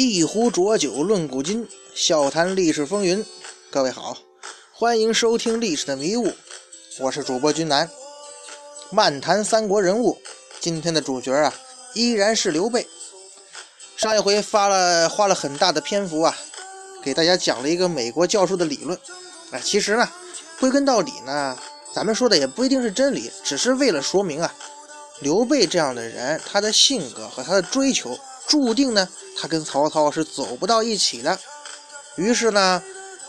一壶浊酒论古今，笑谈历史风云。各位好，欢迎收听《历史的迷雾》，我是主播君南。漫谈三国人物，今天的主角啊，依然是刘备。上一回发了花了很大的篇幅啊，给大家讲了一个美国教授的理论。哎，其实呢，归根到底呢，咱们说的也不一定是真理，只是为了说明啊，刘备这样的人，他的性格和他的追求。注定呢，他跟曹操是走不到一起的。于是呢，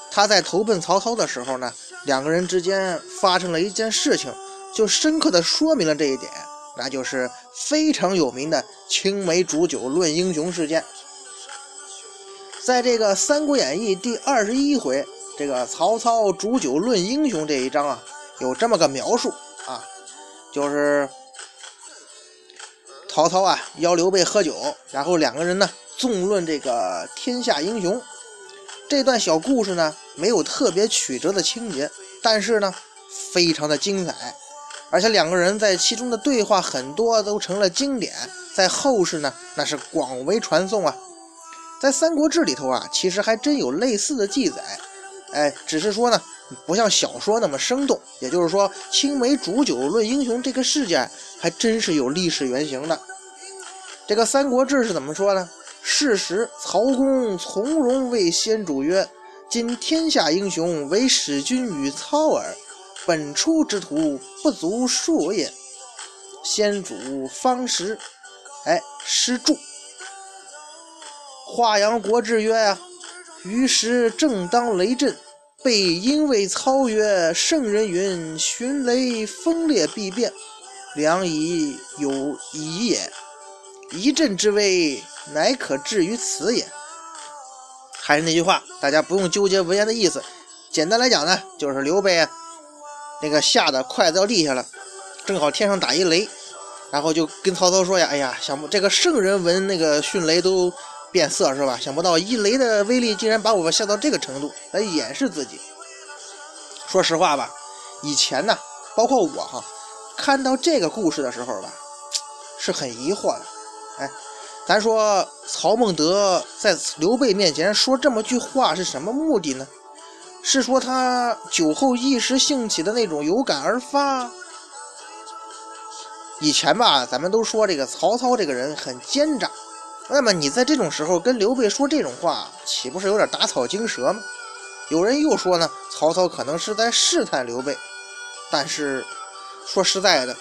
他在投奔曹操的时候呢，两个人之间发生了一件事情，就深刻的说明了这一点，那就是非常有名的青梅煮酒论英雄事件。在这个《三国演义》第二十一回，这个曹操煮酒论英雄这一章啊，有这么个描述啊，就是。曹操啊邀刘备喝酒，然后两个人呢纵论这个天下英雄。这段小故事呢没有特别曲折的情节，但是呢非常的精彩，而且两个人在其中的对话很多都成了经典，在后世呢那是广为传颂啊。在《三国志》里头啊，其实还真有类似的记载，哎，只是说呢不像小说那么生动。也就是说，青梅煮酒论英雄这个事件。还真是有历史原型的。这个《三国志》是怎么说呢？是时，曹公从容谓先主曰：“今天下英雄，唯使君与操耳。本初之徒，不足数也。”先主方时，哎，施助。华阳国志曰：“呀，于时正当雷震，备因谓操曰：‘圣人云：寻雷风烈必变。’”良以有疑也，一阵之危，乃可至于此也。还是那句话，大家不用纠结文言的意思。简单来讲呢，就是刘备那个吓得筷子要立下了，正好天上打一雷，然后就跟曹操说呀：“哎呀，想不这个圣人闻那个迅雷都变色是吧？想不到一雷的威力竟然把我吓到这个程度，来掩饰自己。”说实话吧，以前呢，包括我哈。看到这个故事的时候吧，是很疑惑的。哎，咱说曹孟德在刘备面前说这么句话是什么目的呢？是说他酒后一时兴起的那种有感而发？以前吧，咱们都说这个曹操这个人很奸诈，那么你在这种时候跟刘备说这种话，岂不是有点打草惊蛇吗？有人又说呢，曹操可能是在试探刘备，但是。说实在的，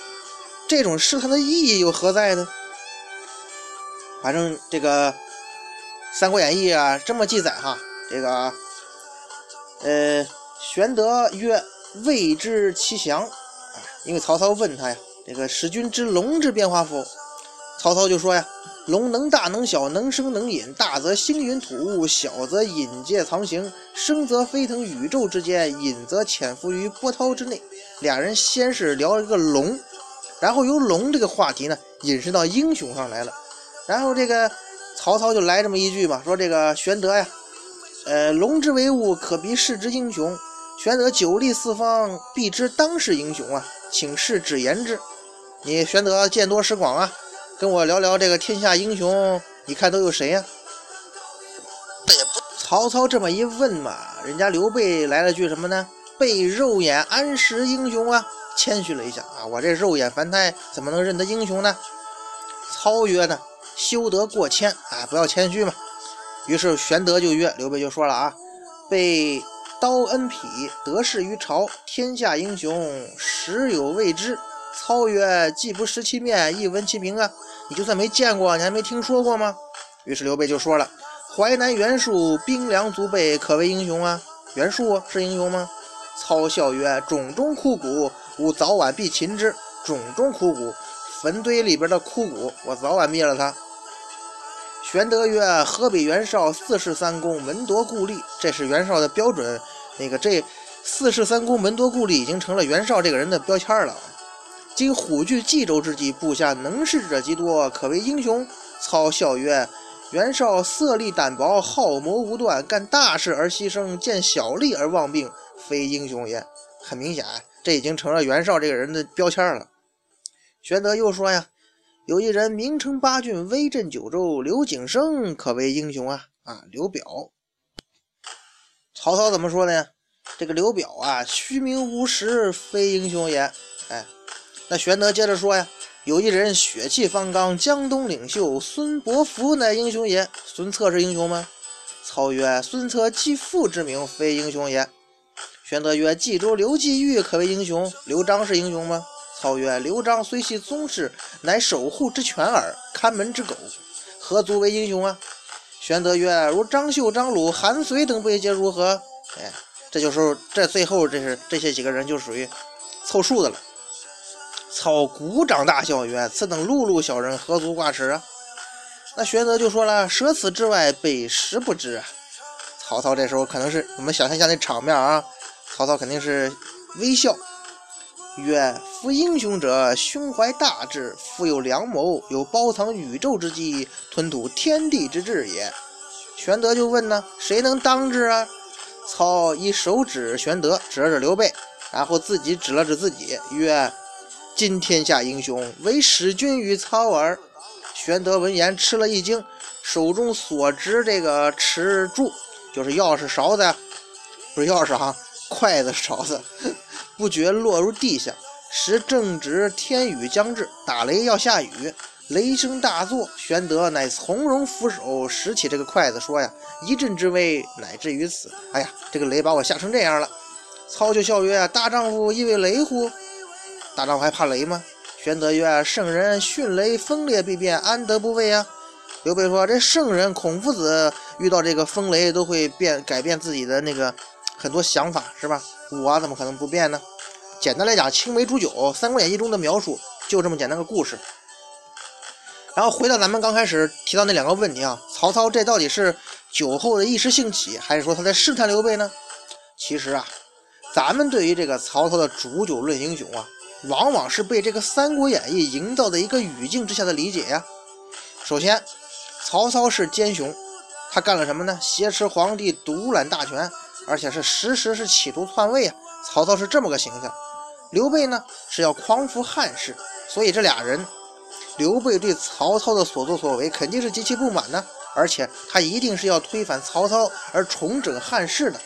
这种试探的意义又何在呢？反正这个《三国演义》啊，这么记载哈，这个呃，玄德曰：“未知其详。”啊，因为曹操问他呀：“这个使君之龙之变化否？”曹操就说呀：“龙能大能小，能生能隐，大则星云吐雾，小则隐介藏形，生则飞腾宇宙之间，隐则潜伏于波涛之内。”俩人先是聊了一个龙，然后由龙这个话题呢引申到英雄上来了，然后这个曹操就来这么一句嘛，说这个玄德呀，呃，龙之为物，可比世之英雄。玄德久历四方，必知当世英雄啊，请示指言之。你玄德见多识广啊，跟我聊聊这个天下英雄，你看都有谁呀？曹操这么一问嘛，人家刘备来了句什么呢？被肉眼安识英雄啊，谦虚了一下啊，我这肉眼凡胎怎么能认得英雄呢？操曰呢，修得过谦啊，不要谦虚嘛。于是玄德就曰，刘备就说了啊，被刀恩匹，得势于朝，天下英雄实有未知。操曰，既不识其面，亦闻其名啊，你就算没见过，你还没听说过吗？于是刘备就说了，淮南袁术兵粮足备，可为英雄啊。袁术是英雄吗？操笑曰：“冢中枯骨，吾早晚必擒之。冢中枯骨，坟堆里边的枯骨，我早晚灭了他。”玄德曰：“河北袁绍四世三公，门夺故吏，这是袁绍的标准。那个这四世三公门夺故吏，已经成了袁绍这个人的标签了。今虎踞冀州之际，部下能事者极多，可为英雄。”操笑曰：“袁绍色厉胆薄，好谋无断，干大事而牺牲，见小利而忘病。”非英雄也，很明显，这已经成了袁绍这个人的标签了。玄德又说呀：“有一人名称八郡，威震九州，刘景升可为英雄啊！啊，刘表。曹操怎么说的呀？这个刘表啊，虚名无实，非英雄也。哎，那玄德接着说呀，有一人血气方刚，江东领袖，孙伯符乃英雄也。孙策是英雄吗？操曰：孙策继父之名，非英雄也。玄德曰：冀州刘季玉可为英雄，刘璋是英雄吗？操曰：刘璋虽系宗室，乃守护之犬耳，看门之狗，何足为英雄啊？玄德曰：如张绣、张鲁、韩遂等辈，皆如何？哎。这就是这最后，这是这些几个人就属于凑数的了。操鼓掌大笑曰：“此等碌碌小人，何足挂齿啊！”那玄德就说了：“舍此之外，备实不知啊。”曹操这时候可能是我们想象一下那场面啊，曹操肯定是微笑曰：“夫英雄者，胸怀大志，富有良谋，有包藏宇宙之机，吞吐天地之志也。”玄德就问呢：“谁能当之啊？”操以手指玄德，指了指刘备，然后自己指了指自己，曰：“今天下英雄，唯使君与操耳。”玄德闻言吃了一惊，手中所执这个持柱，就是钥匙勺子，不是钥匙哈，筷子勺子，不觉落入地下。时正值天雨将至，打雷要下雨。雷声大作，玄德乃从容俯首，拾起这个筷子，说：“呀，一阵之威，乃至于此。哎呀，这个雷把我吓成这样了。”操就笑曰：“大丈夫亦为雷乎？大丈夫还怕雷吗？”玄德曰：“圣人迅雷风烈必变，安得不畏啊？”刘备说：“这圣人孔夫子遇到这个风雷都会变，改变自己的那个很多想法，是吧？我怎么可能不变呢？”简单来讲，青梅煮酒，《三国演义》中的描述就这么简单个故事。然后回到咱们刚开始提到那两个问题啊，曹操这到底是酒后的一时兴起，还是说他在试探刘备呢？其实啊，咱们对于这个曹操的煮酒论英雄啊，往往是被这个《三国演义》营造的一个语境之下的理解呀。首先，曹操是奸雄，他干了什么呢？挟持皇帝，独揽大权，而且是时时是企图篡位啊。曹操是这么个形象。刘备呢，是要匡扶汉室，所以这俩人。刘备对曹操的所作所为肯定是极其不满的，而且他一定是要推翻曹操而重整汉室的。《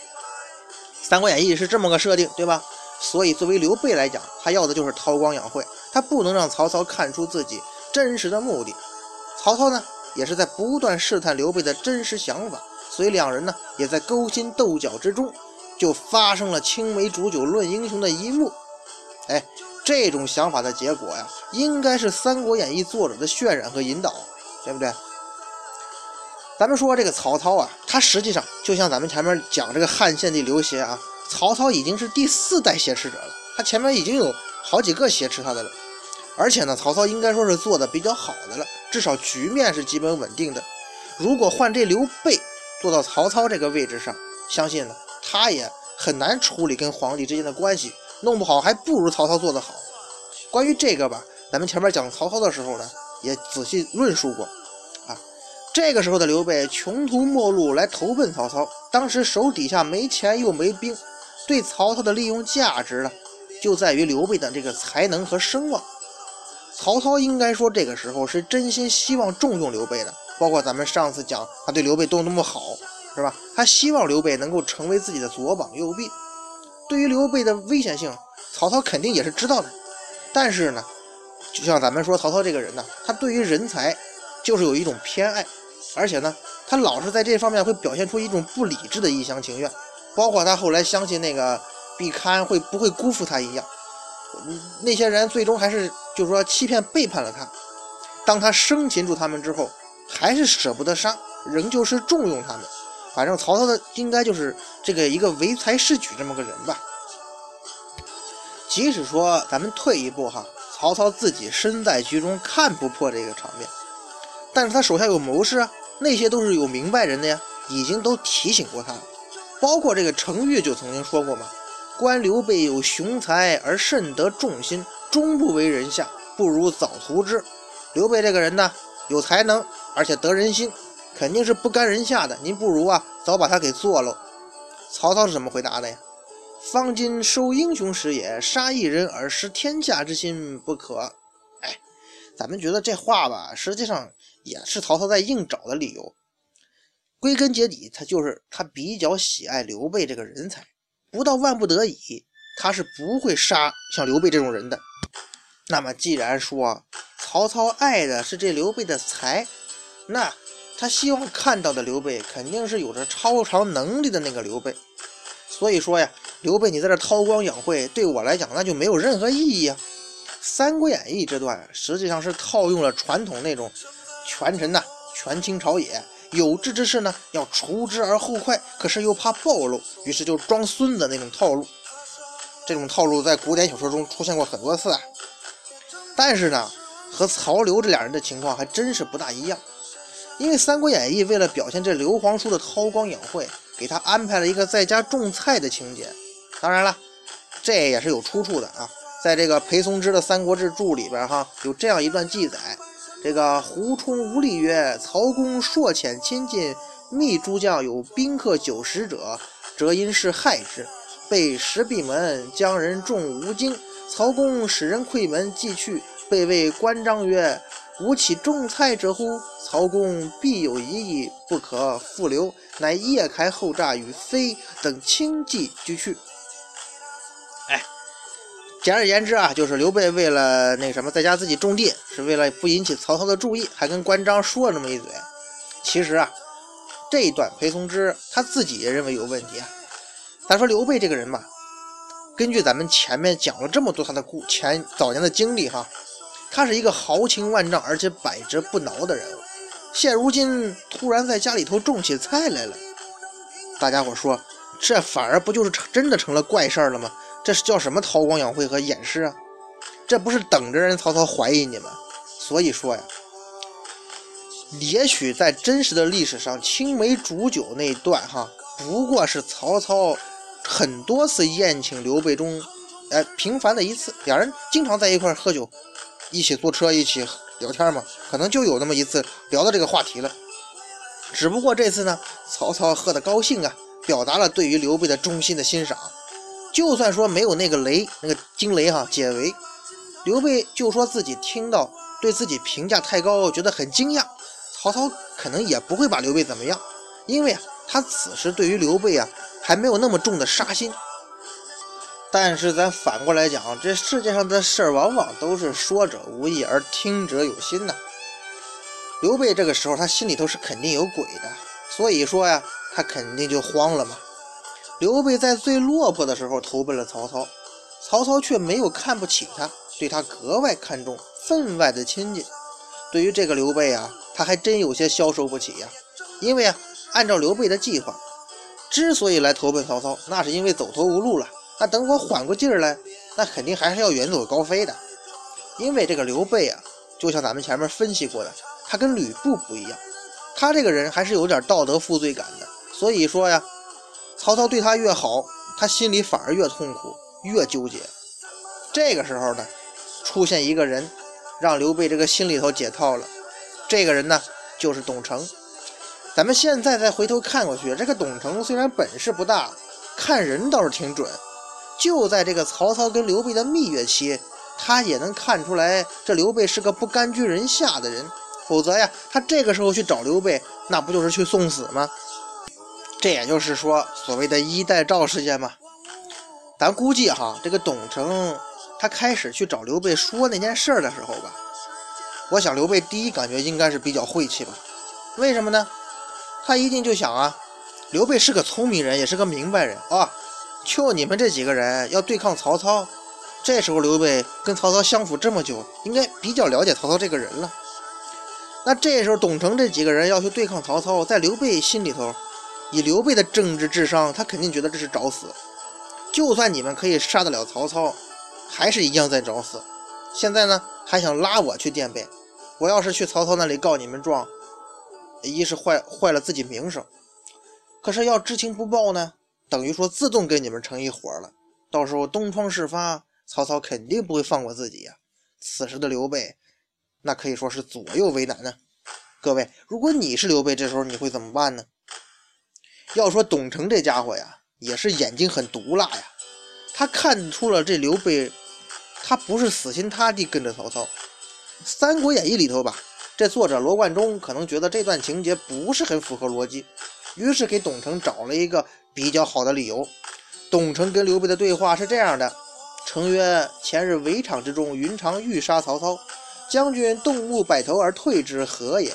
三国演义》是这么个设定，对吧？所以作为刘备来讲，他要的就是韬光养晦，他不能让曹操看出自己真实的目的。曹操呢，也是在不断试探刘备的真实想法，所以两人呢，也在勾心斗角之中，就发生了青梅煮酒论英雄的一幕。哎。这种想法的结果呀，应该是《三国演义》作者的渲染和引导，对不对？咱们说这个曹操啊，他实际上就像咱们前面讲这个汉献帝刘协啊，曹操已经是第四代挟持者了，他前面已经有好几个挟持他的了，而且呢，曹操应该说是做的比较好的了，至少局面是基本稳定的。如果换这刘备做到曹操这个位置上，相信呢，他也很难处理跟皇帝之间的关系。弄不好还不如曹操做得好。关于这个吧，咱们前面讲曹操的时候呢，也仔细论述过。啊，这个时候的刘备穷途末路来投奔曹操，当时手底下没钱又没兵，对曹操的利用价值呢，就在于刘备的这个才能和声望。曹操应该说这个时候是真心希望重用刘备的，包括咱们上次讲他对刘备都那么好，是吧？他希望刘备能够成为自己的左膀右臂。对于刘备的危险性，曹操肯定也是知道的。但是呢，就像咱们说曹操这个人呢，他对于人才就是有一种偏爱，而且呢，他老是在这方面会表现出一种不理智的一厢情愿。包括他后来相信那个毕堪会不会辜负他一样，那些人最终还是就是说欺骗背叛了他。当他生擒住他们之后，还是舍不得杀，仍旧是重用他们。反正曹操的应该就是这个一个唯才是举这么个人吧。即使说咱们退一步哈，曹操自己身在局中看不破这个场面，但是他手下有谋士啊，那些都是有明白人的呀，已经都提醒过他了。包括这个程昱就曾经说过嘛：“观刘备有雄才而甚得众心，终不为人下，不如早图之。”刘备这个人呢，有才能，而且得人心。肯定是不甘人下的，您不如啊早把他给做了。曹操是怎么回答的呀？方今收英雄时也，杀一人而失天下之心不可。哎，咱们觉得这话吧，实际上也是曹操在硬找的理由。归根结底，他就是他比较喜爱刘备这个人才，不到万不得已，他是不会杀像刘备这种人的。那么，既然说曹操爱的是这刘备的才，那他希望看到的刘备肯定是有着超常能力的那个刘备。所以说呀，刘备你在这韬光养晦，对我来讲那就没有任何意义啊。《三国演义》这段实际上是套用了传统那种权臣呐权倾朝野，有志之士呢要除之而后快，可是又怕暴露，于是就装孙子那种套路。这种套路在古典小说中出现过很多次啊。但是呢，和曹刘这俩人的情况还真是不大一样，因为《三国演义》为了表现这刘皇叔的韬光养晦，给他安排了一个在家种菜的情节。当然了，这也是有出处的啊，在这个裴松之的《三国志注》里边哈，有这样一段记载：这个胡冲、无力曰：“曹公硕遣亲近，密诸将有宾客九十者，则因是害之，被石壁门，将人众无惊。”曹公使人窥门，即去，被谓关张曰：“吾岂种菜者乎？”曹公必有一意，不可复留，乃夜开后栅，与飞等轻骑俱去。哎，简而言之啊，就是刘备为了那什么，在家自己种地，是为了不引起曹操的注意，还跟关张说了那么一嘴。其实啊，这一段裴松之他自己也认为有问题啊。咱说刘备这个人吧。根据咱们前面讲了这么多他的故前早年的经历哈，他是一个豪情万丈而且百折不挠的人物。现如今突然在家里头种起菜来了，大家伙说这反而不就是成真的成了怪事儿了吗？这是叫什么韬光养晦和掩饰啊？这不是等着人曹操怀疑你吗？所以说呀，也许在真实的历史上，青梅煮酒那一段哈，不过是曹操。很多次宴请刘备中，哎，频繁的一次，两人经常在一块喝酒，一起坐车，一起聊天嘛，可能就有那么一次聊到这个话题了。只不过这次呢，曹操喝得高兴啊，表达了对于刘备的衷心的欣赏。就算说没有那个雷，那个惊雷哈解围，刘备就说自己听到对自己评价太高，觉得很惊讶。曹操可能也不会把刘备怎么样，因为啊，他此时对于刘备啊。还没有那么重的杀心，但是咱反过来讲，这世界上的事儿往往都是说者无意而听者有心呐。刘备这个时候他心里头是肯定有鬼的，所以说呀，他肯定就慌了嘛。刘备在最落魄的时候投奔了曹操，曹操却没有看不起他，对他格外看重，分外的亲近。对于这个刘备啊，他还真有些消受不起呀，因为啊，按照刘备的计划。之所以来投奔曹操，那是因为走投无路了。那等我缓过劲儿来，那肯定还是要远走高飞的。因为这个刘备啊，就像咱们前面分析过的，他跟吕布不一样，他这个人还是有点道德负罪感的。所以说呀，曹操对他越好，他心里反而越痛苦，越纠结。这个时候呢，出现一个人，让刘备这个心里头解套了。这个人呢，就是董承。咱们现在再回头看过去，这个董承虽然本事不大，看人倒是挺准。就在这个曹操跟刘备的蜜月期，他也能看出来这刘备是个不甘居人下的人。否则呀，他这个时候去找刘备，那不就是去送死吗？这也就是说，所谓的衣带诏事件嘛。咱估计哈，这个董承他开始去找刘备说那件事的时候吧，我想刘备第一感觉应该是比较晦气吧。为什么呢？他一定就想啊，刘备是个聪明人，也是个明白人啊。就你们这几个人要对抗曹操，这时候刘备跟曹操相处这么久，应该比较了解曹操这个人了。那这时候董承这几个人要去对抗曹操，在刘备心里头，以刘备的政治智商，他肯定觉得这是找死。就算你们可以杀得了曹操，还是一样在找死。现在呢，还想拉我去垫背，我要是去曹操那里告你们状。一是坏坏了自己名声，可是要知情不报呢，等于说自动跟你们成一伙了。到时候东窗事发，曹操肯定不会放过自己呀。此时的刘备，那可以说是左右为难呢。各位，如果你是刘备，这时候你会怎么办呢？要说董承这家伙呀，也是眼睛很毒辣呀。他看出了这刘备，他不是死心塌地跟着曹操，三国演义》里头吧，这作者罗贯中可能觉得这段情节不是很符合逻辑，于是给董承找了一个比较好的理由。董承跟刘备的对话是这样的：承曰：“前日围场之中，云长欲杀曹操，将军动怒摆头而退之，何也？”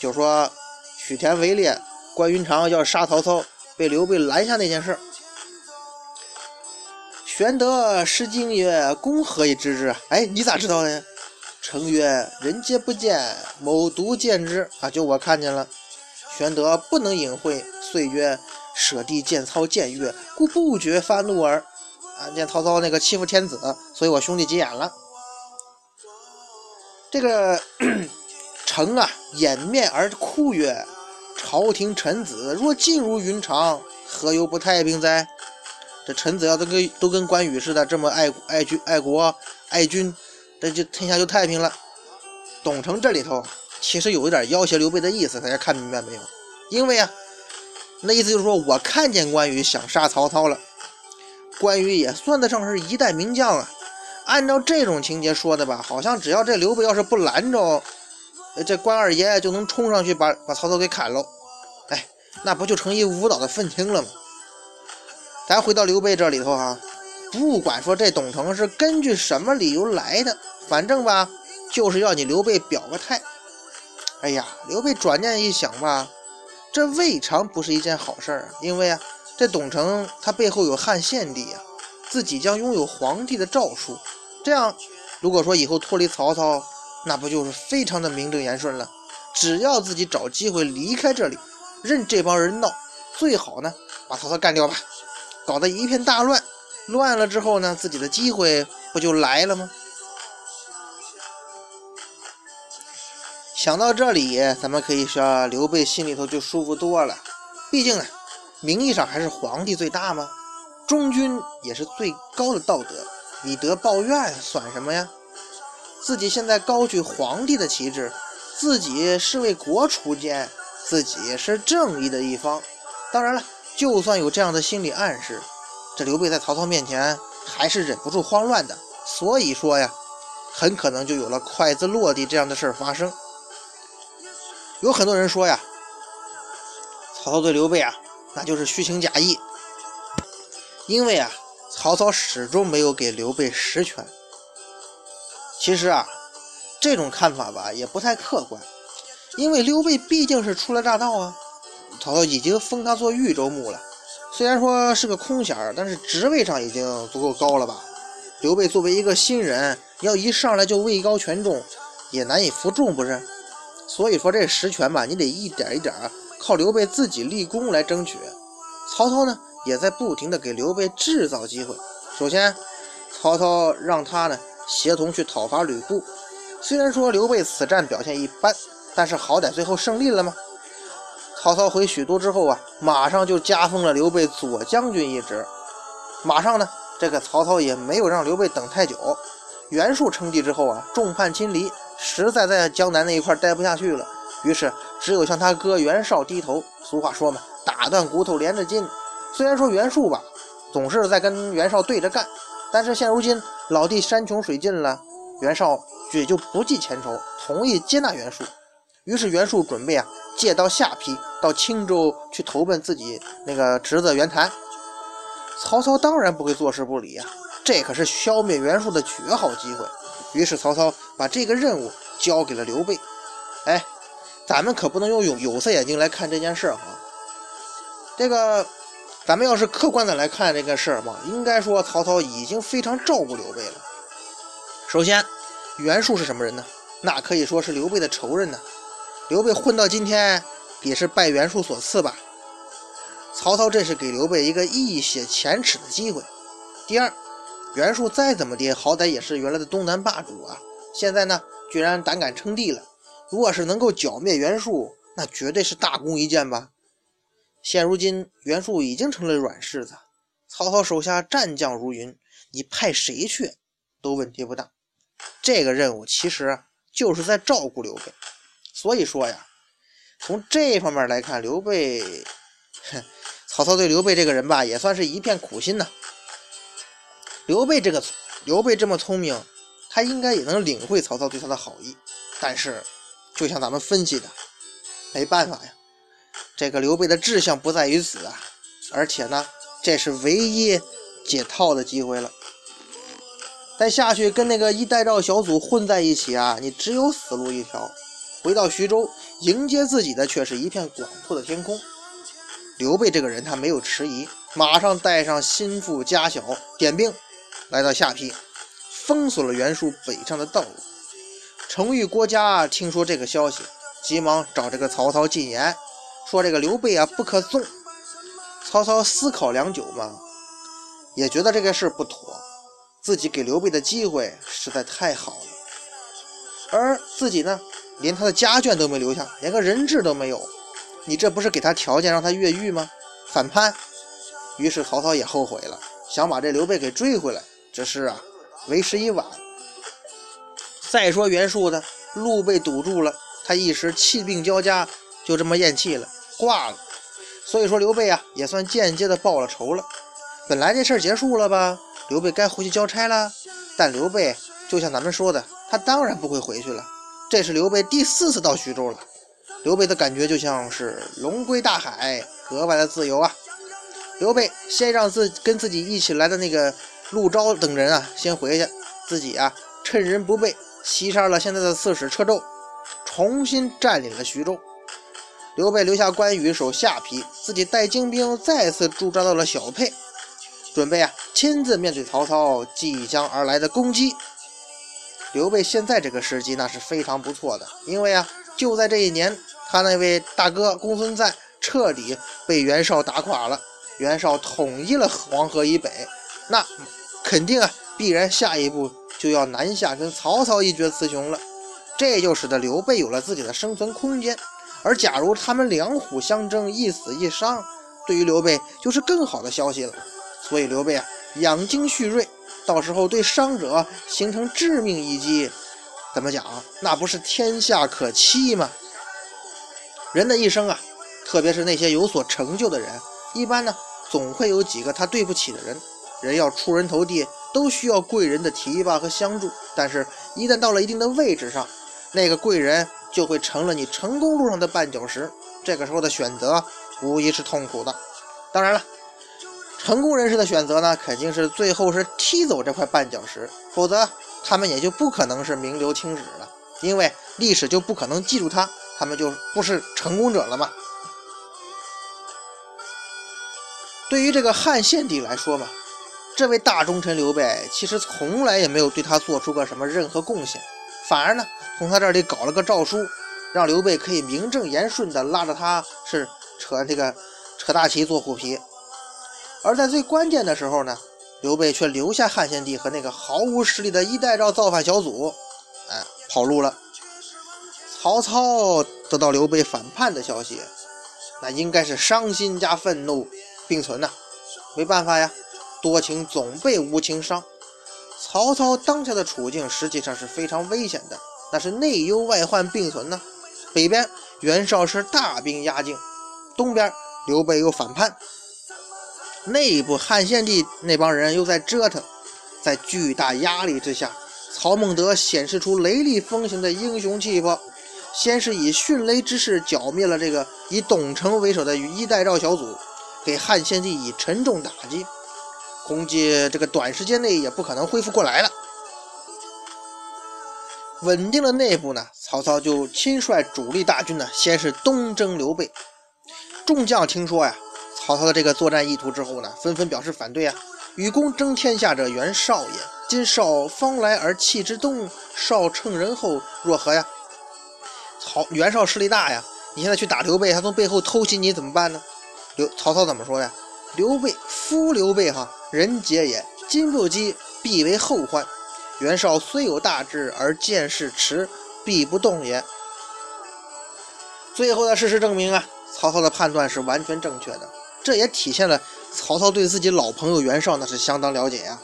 就说许田围猎，关云长要杀曹操，被刘备拦下那件事。玄德失惊曰：“公何以知之？”哎，你咋知道的？承曰：“人皆不见，某独见之。”啊，就我看见了。玄德不能隐晦，遂曰。舍弟见操僭越，故不觉发怒耳。啊，见曹操那个欺负天子，所以我兄弟急眼了。这个 成啊，掩面而哭曰：“朝廷臣子若尽如云长，何由不太平哉？”这臣子要都跟都跟关羽似的，这么爱爱君爱国爱君，这就天下就太平了。董承这里头其实有一点要挟刘备的意思，大家看明白没有？因为啊。那意思就是说，我看见关羽想杀曹操了。关羽也算得上是一代名将啊。按照这种情节说的吧，好像只要这刘备要是不拦着，这关二爷就能冲上去把把曹操给砍喽。哎，那不就成一无脑的愤青了吗？咱回到刘备这里头啊，不管说这董承是根据什么理由来的，反正吧，就是要你刘备表个态。哎呀，刘备转念一想吧。这未尝不是一件好事儿啊，因为啊，这董承他背后有汉献帝啊，自己将拥有皇帝的诏书，这样如果说以后脱离曹操，那不就是非常的名正言顺了？只要自己找机会离开这里，任这帮人闹，最好呢把曹操干掉吧，搞得一片大乱，乱了之后呢，自己的机会不就来了吗？想到这里，咱们可以说刘备心里头就舒服多了。毕竟呢，名义上还是皇帝最大嘛，忠君也是最高的道德。以德报怨算什么呀？自己现在高举皇帝的旗帜，自己是为国除奸，自己是正义的一方。当然了，就算有这样的心理暗示，这刘备在曹操面前还是忍不住慌乱的。所以说呀，很可能就有了筷子落地这样的事儿发生。有很多人说呀，曹操对刘备啊，那就是虚情假意，因为啊，曹操始终没有给刘备实权。其实啊，这种看法吧也不太客观，因为刘备毕竟是初来乍到啊，曹操已经封他做豫州牧了，虽然说是个空衔，但是职位上已经足够高了吧？刘备作为一个新人，要一上来就位高权重，也难以服众，不是？所以说这实权吧，你得一点一点靠刘备自己立功来争取。曹操呢，也在不停的给刘备制造机会。首先，曹操让他呢协同去讨伐吕布。虽然说刘备此战表现一般，但是好歹最后胜利了嘛。曹操回许都之后啊，马上就加封了刘备左将军一职。马上呢，这个曹操也没有让刘备等太久。袁术称帝之后啊，众叛亲离。实在在江南那一块待不下去了，于是只有向他哥袁绍低头。俗话说嘛，打断骨头连着筋。虽然说袁术吧，总是在跟袁绍对着干，但是现如今老弟山穷水尽了，袁绍也就不计前仇，同意接纳袁术。于是袁术准备啊，借刀下邳，到青州去投奔自己那个侄子袁谭。曹操当然不会坐视不理啊，这可是消灭袁术的绝好机会。于是曹操把这个任务交给了刘备。哎，咱们可不能用有有色眼镜来看这件事儿哈。这个，咱们要是客观的来看这个事儿嘛，应该说曹操已经非常照顾刘备了。首先，袁术是什么人呢？那可以说是刘备的仇人呢。刘备混到今天，也是拜袁术所赐吧。曹操这是给刘备一个一雪前耻的机会。第二。袁术再怎么的，好歹也是原来的东南霸主啊！现在呢，居然胆敢称帝了。如果是能够剿灭袁术，那绝对是大功一件吧。现如今袁术已经成了软柿子，曹操手下战将如云，你派谁去都问题不大。这个任务其实就是在照顾刘备。所以说呀，从这方面来看，刘备，哼，曹操对刘备这个人吧，也算是一片苦心呐。刘备这个刘备这么聪明，他应该也能领会曹操对他的好意。但是，就像咱们分析的，没办法呀，这个刘备的志向不在于此啊，而且呢，这是唯一解套的机会了。再下去跟那个一代赵小组混在一起啊，你只有死路一条。回到徐州，迎接自己的却是一片广阔的天空。刘备这个人，他没有迟疑，马上带上心腹家小，点兵来到下邳，封锁了袁术北上的道路。程昱、郭嘉听说这个消息，急忙找这个曹操进言，说这个刘备啊不可纵。曹操思考良久嘛，也觉得这个事不妥，自己给刘备的机会实在太好了，而自己呢？连他的家眷都没留下，连个人质都没有，你这不是给他条件让他越狱吗？反叛。于是曹操也后悔了，想把这刘备给追回来。只是啊，为时已晚。再说袁术呢，路被堵住了，他一时气病交加，就这么咽气了，挂了。所以说刘备啊，也算间接的报了仇了。本来这事儿结束了吧，刘备该回去交差了。但刘备就像咱们说的，他当然不会回去了。这是刘备第四次到徐州了，刘备的感觉就像是龙归大海，格外的自由啊。刘备先让自跟自己一起来的那个陆昭等人啊先回去，自己啊趁人不备袭杀了现在的刺史车胄，重新占领了徐州。刘备留下关羽守下邳，自己带精兵再次驻扎到了小沛，准备啊亲自面对曹操即将而来的攻击。刘备现在这个时机那是非常不错的，因为啊，就在这一年，他那位大哥公孙瓒彻底被袁绍打垮了，袁绍统一了黄河以北，那肯定啊，必然下一步就要南下跟曹操一决雌雄了，这就使得刘备有了自己的生存空间。而假如他们两虎相争，一死一伤，对于刘备就是更好的消息了。所以刘备啊，养精蓄锐。到时候对伤者形成致命一击，怎么讲？那不是天下可期吗？人的一生啊，特别是那些有所成就的人，一般呢总会有几个他对不起的人。人要出人头地，都需要贵人的提拔和相助。但是，一旦到了一定的位置上，那个贵人就会成了你成功路上的绊脚石。这个时候的选择，无疑是痛苦的。当然了。成功人士的选择呢，肯定是最后是踢走这块绊脚石，否则他们也就不可能是名留青史了，因为历史就不可能记住他，他们就不是成功者了嘛。对于这个汉献帝来说嘛，这位大忠臣刘备其实从来也没有对他做出过什么任何贡献，反而呢，从他这里搞了个诏书，让刘备可以名正言顺的拉着他是扯这个扯大旗做虎皮。而在最关键的时候呢，刘备却留下汉献帝和那个毫无实力的一代赵造反小组，哎，跑路了。曹操得到刘备反叛的消息，那应该是伤心加愤怒并存呐。没办法呀，多情总被无情伤。曹操当下的处境实际上是非常危险的，那是内忧外患并存呢。北边袁绍是大兵压境，东边刘备又反叛。内部汉献帝那帮人又在折腾，在巨大压力之下，曹孟德显示出雷厉风行的英雄气魄，先是以迅雷之势剿灭了这个以董承为首的一代赵小组，给汉献帝以沉重打击，估计这个短时间内也不可能恢复过来了。稳定了内部呢，曹操就亲率主力大军呢，先是东征刘备，众将听说呀。曹操的这个作战意图之后呢，纷纷表示反对啊！与公争天下者，袁绍也。今绍方来而弃之东，绍乘人后，若何呀？曹袁绍势力大呀，你现在去打刘备，他从背后偷袭你怎么办呢？刘曹操怎么说呀？刘备夫刘备哈，人杰也，今不击，必为后患。袁绍虽有大志，而见势迟，必不动也。最后的事实证明啊，曹操的判断是完全正确的。这也体现了曹操对自己老朋友袁绍那是相当了解呀。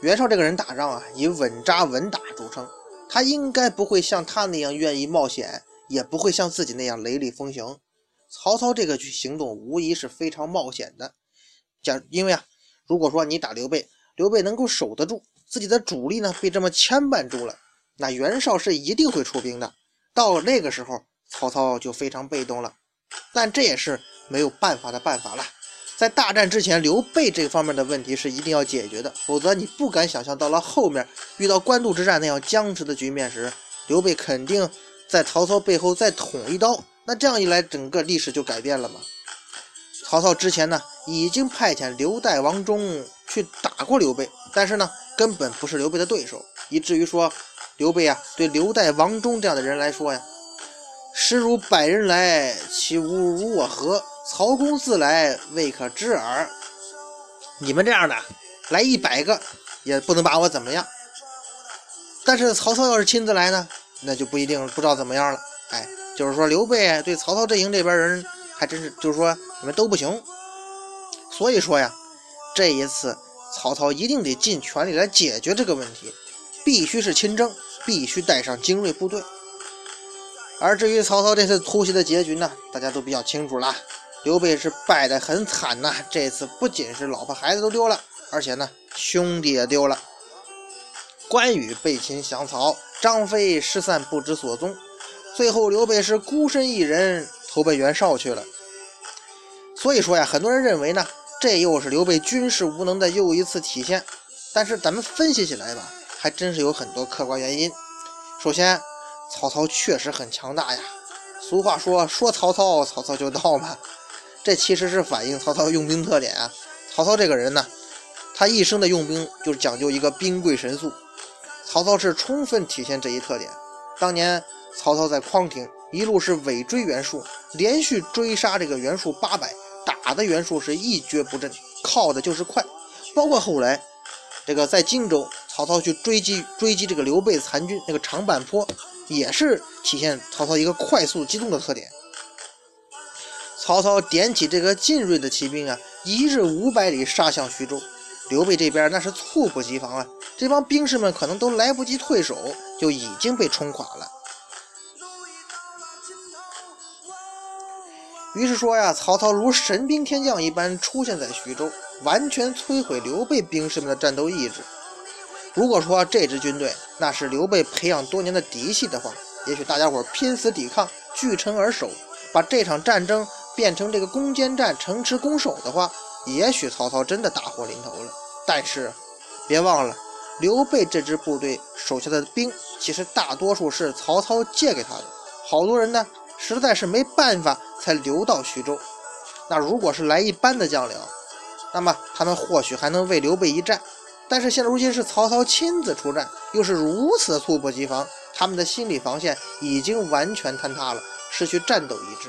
袁绍这个人打仗啊，以稳扎稳打著称，他应该不会像他那样愿意冒险，也不会像自己那样雷厉风行。曹操这个去行动无疑是非常冒险的。假因为啊，如果说你打刘备，刘备能够守得住，自己的主力呢被这么牵绊住了，那袁绍是一定会出兵的。到那个时候，曹操就非常被动了。但这也是没有办法的办法了。在大战之前，刘备这方面的问题是一定要解决的，否则你不敢想象到了后面遇到官渡之战那样僵持的局面时，刘备肯定在曹操背后再捅一刀。那这样一来，整个历史就改变了嘛。曹操之前呢，已经派遣刘岱、王忠去打过刘备，但是呢，根本不是刘备的对手，以至于说刘备啊，对刘岱、王忠这样的人来说呀。实如百人来，其无如我何？曹公自来，未可知耳。你们这样的来一百个，也不能把我怎么样。但是曹操要是亲自来呢，那就不一定，不知道怎么样了。哎，就是说刘备对曹操阵营这边人，还真是就是说你们都不行。所以说呀，这一次曹操一定得尽全力来解决这个问题，必须是亲征，必须带上精锐部队。而至于曹操这次突袭的结局呢，大家都比较清楚了。刘备是败得很惨呐，这次不仅是老婆孩子都丢了，而且呢兄弟也丢了。关羽被擒降曹，张飞失散不知所踪，最后刘备是孤身一人投奔袁绍去了。所以说呀，很多人认为呢，这又是刘备军事无能的又一次体现。但是咱们分析起来吧，还真是有很多客观原因。首先，曹操确实很强大呀。俗话说：“说曹操，曹操就到嘛。”这其实是反映曹操用兵特点啊。曹操这个人呢，他一生的用兵就是讲究一个兵贵神速。曹操是充分体现这一特点。当年曹操在匡亭一路是尾追袁术，连续追杀这个袁术八百，打的袁术是一蹶不振，靠的就是快。包括后来这个在荆州，曹操去追击追击这个刘备残军，那个长坂坡。也是体现曹操一个快速机动的特点。曹操点起这个精锐的骑兵啊，一日五百里杀向徐州。刘备这边那是猝不及防啊，这帮兵士们可能都来不及退守，就已经被冲垮了。于是说呀，曹操如神兵天将一般出现在徐州，完全摧毁刘备兵士们的战斗意志。如果说这支军队那是刘备培养多年的嫡系的话，也许大家伙拼死抵抗，据城而守，把这场战争变成这个攻坚战、城池攻守的话，也许曹操真的大祸临头了。但是，别忘了，刘备这支部队手下的兵，其实大多数是曹操借给他的，好多人呢实在是没办法才留到徐州。那如果是来一般的将领，那么他们或许还能为刘备一战。但是现如今是曹操亲自出战，又是如此猝不及防，他们的心理防线已经完全坍塌了，失去战斗意志。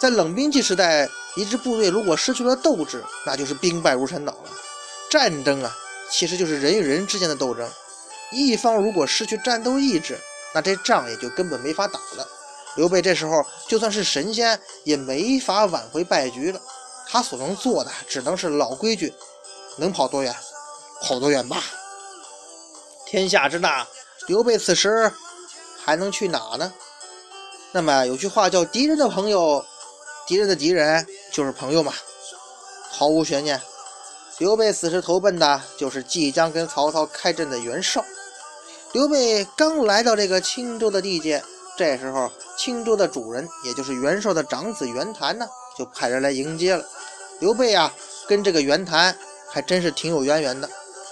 在冷兵器时代，一支部队如果失去了斗志，那就是兵败如山倒了。战争啊，其实就是人与人之间的斗争。一方如果失去战斗意志，那这仗也就根本没法打了。刘备这时候就算是神仙，也没法挽回败局了。他所能做的只能是老规矩，能跑多远？跑多远吧？天下之大，刘备此时还能去哪呢？那么有句话叫“敌人的朋友，敌人的敌人就是朋友嘛”，毫无悬念。刘备此时投奔的就是即将跟曹操开战的袁绍。刘备刚来到这个青州的地界，这时候青州的主人，也就是袁绍的长子袁谭呢，就派人来迎接了刘备啊。跟这个袁谭还真是挺有渊源的。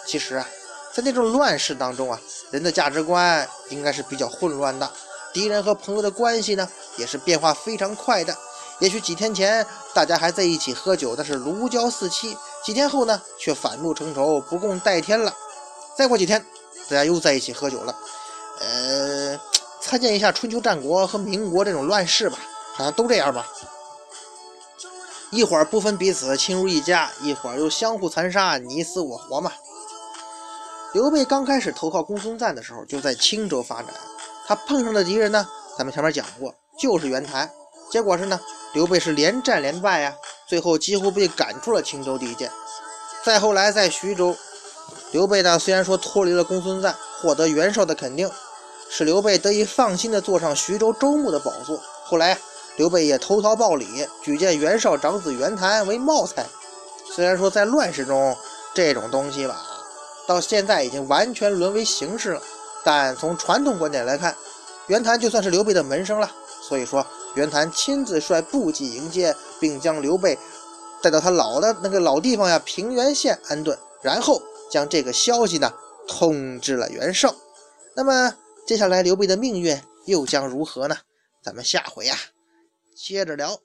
其实啊，在那种乱世当中啊，人的价值观应该是比较混乱的，敌人和朋友的关系呢，也是变化非常快的。也许几天前大家还在一起喝酒，那是如胶似漆；几天后呢，却反目成仇，不共戴天了。再过几天，大家又在一起喝酒了。呃，参见一下春秋战国和民国这种乱世吧，好像都这样吧。一会儿不分彼此，亲如一家；一会儿又相互残杀，你死我活嘛。刘备刚开始投靠公孙瓒的时候，就在青州发展。他碰上的敌人呢，咱们前面讲过，就是袁谭。结果是呢，刘备是连战连败呀，最后几乎被赶出了青州地界。再后来在徐州，刘备呢虽然说脱离了公孙瓒，获得袁绍的肯定，使刘备得以放心的坐上徐州州牧的宝座。后来刘备也投桃报李，举荐袁绍长子袁谭为茂才。虽然说在乱世中，这种东西吧。到现在已经完全沦为形式了。但从传统观点来看，袁谭就算是刘备的门生了。所以说，袁谭亲自率部骑迎接，并将刘备带到他老的那个老地方呀，平原县安顿，然后将这个消息呢通知了袁绍。那么接下来刘备的命运又将如何呢？咱们下回呀接着聊。